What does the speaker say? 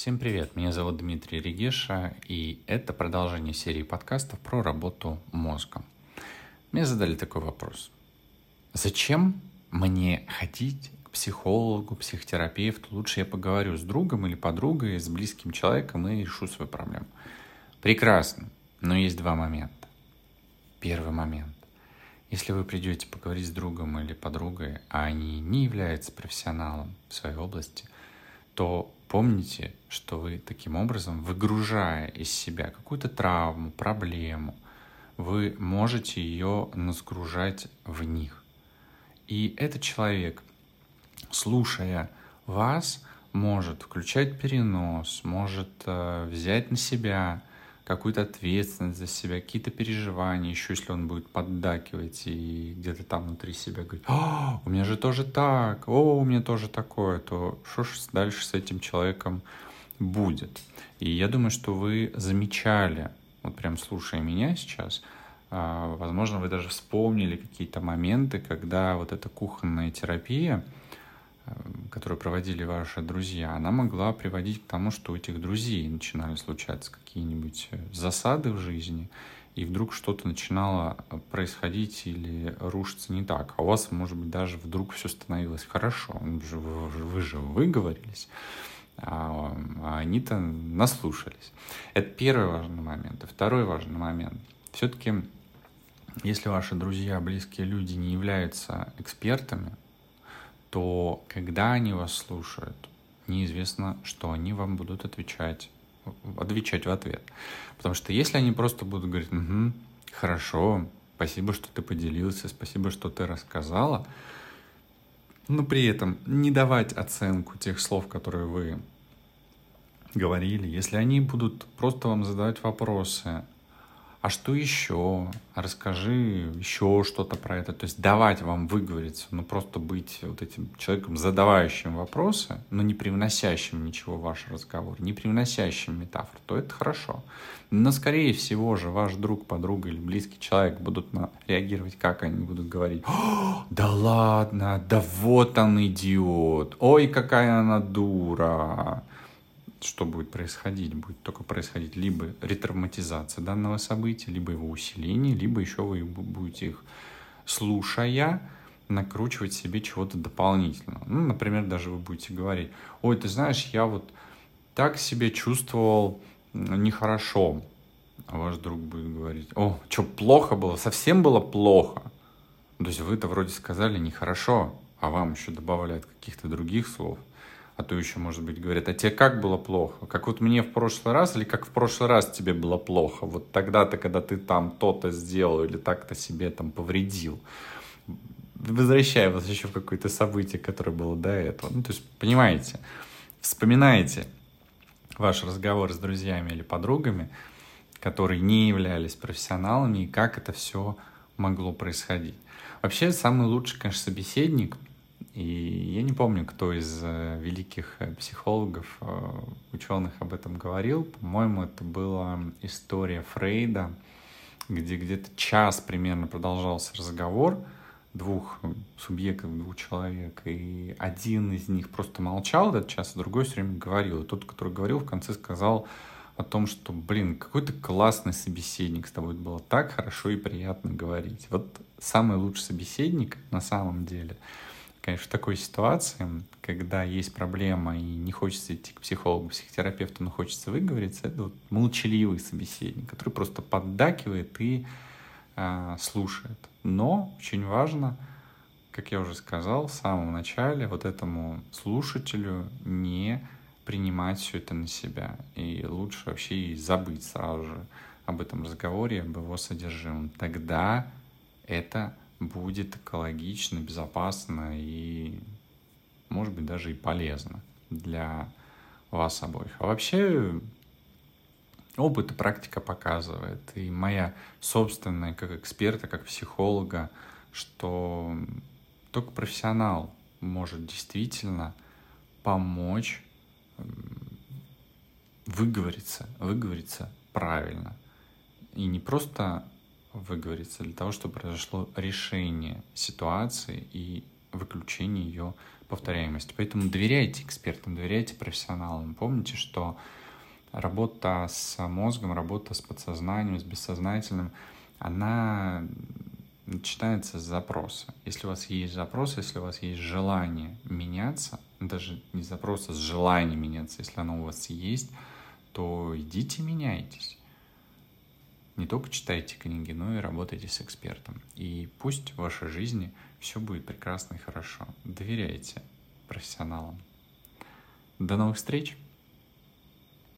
Всем привет, меня зовут Дмитрий Регеша, и это продолжение серии подкастов про работу мозга. Мне задали такой вопрос. Зачем мне ходить к психологу, психотерапевту? Лучше я поговорю с другом или подругой, с близким человеком и решу свою проблему. Прекрасно, но есть два момента. Первый момент. Если вы придете поговорить с другом или подругой, а они не являются профессионалом в своей области, то помните, что вы таким образом, выгружая из себя какую-то травму, проблему, вы можете ее насгружать в них. И этот человек, слушая вас, может включать перенос, может э, взять на себя какую-то ответственность за себя, какие-то переживания, еще если он будет поддакивать и где-то там внутри себя говорить, о, у меня же тоже так, о, у меня тоже такое, то что ж дальше с этим человеком будет? И я думаю, что вы замечали, вот прям слушая меня сейчас, а, возможно, вы даже вспомнили какие-то моменты, когда вот эта кухонная терапия — которую проводили ваши друзья, она могла приводить к тому, что у этих друзей начинали случаться какие-нибудь э, засады в жизни, и вдруг что-то начинало э, происходить или рушиться не так. А у вас, может быть, даже вдруг все становилось хорошо. Вы же, вы же выговорились, а, а они-то наслушались. Это первый важный момент. И второй важный момент. Все-таки, если ваши друзья, близкие люди не являются экспертами, то когда они вас слушают, неизвестно, что они вам будут отвечать, отвечать в ответ. Потому что если они просто будут говорить, угу, хорошо, спасибо, что ты поделился, спасибо, что ты рассказала, но при этом не давать оценку тех слов, которые вы говорили, если они будут просто вам задавать вопросы, а что еще? Расскажи еще что-то про это. То есть давать вам выговориться, но просто быть вот этим человеком, задавающим вопросы, но не привносящим ничего в ваш разговор, не привносящим метафор, то это хорошо. Но, скорее всего же, ваш друг, подруга или близкий человек будут на, реагировать, как они будут говорить. да ладно, да вот он идиот, ой, какая она дура что будет происходить? Будет только происходить либо ретравматизация данного события, либо его усиление, либо еще вы будете их, слушая, накручивать себе чего-то дополнительного. Ну, например, даже вы будете говорить, ой, ты знаешь, я вот так себя чувствовал нехорошо. А ваш друг будет говорить, о, что, плохо было? Совсем было плохо? То есть вы-то вроде сказали нехорошо, а вам еще добавляют каких-то других слов а то еще, может быть, говорят, а тебе как было плохо? Как вот мне в прошлый раз или как в прошлый раз тебе было плохо? Вот тогда-то, когда ты там то-то сделал или так-то себе там повредил. Возвращая вас еще в какое-то событие, которое было до этого. Ну, то есть, понимаете, вспоминаете ваш разговор с друзьями или подругами, которые не являлись профессионалами, и как это все могло происходить. Вообще, самый лучший, конечно, собеседник — и я не помню, кто из э, великих э, психологов, э, ученых об этом говорил. По-моему, это была история Фрейда, где где-то час примерно продолжался разговор двух субъектов, двух человек, и один из них просто молчал этот час, а другой все время говорил. И тот, который говорил, в конце сказал о том, что, блин, какой ты классный собеседник, с тобой было так хорошо и приятно говорить. Вот самый лучший собеседник на самом деле — конечно, в такой ситуации, когда есть проблема и не хочется идти к психологу, психотерапевту, но хочется выговориться, это вот молчаливый собеседник, который просто поддакивает и э, слушает. Но очень важно, как я уже сказал в самом начале, вот этому слушателю не принимать все это на себя. И лучше вообще и забыть сразу же об этом разговоре, об его содержимом. Тогда это будет экологично, безопасно и, может быть, даже и полезно для вас обоих. А вообще опыт и практика показывает, и моя собственная как эксперта, как психолога, что только профессионал может действительно помочь выговориться, выговориться правильно. И не просто выговориться, для того, чтобы произошло решение ситуации и выключение ее повторяемости. Поэтому доверяйте экспертам, доверяйте профессионалам. Помните, что работа с мозгом, работа с подсознанием, с бессознательным, она начинается с запроса. Если у вас есть запрос, если у вас есть желание меняться, даже не запрос, а желанием меняться, если оно у вас есть, то идите меняйтесь. Не только читайте книги, но и работайте с экспертом. И пусть в вашей жизни все будет прекрасно и хорошо. Доверяйте профессионалам. До новых встреч!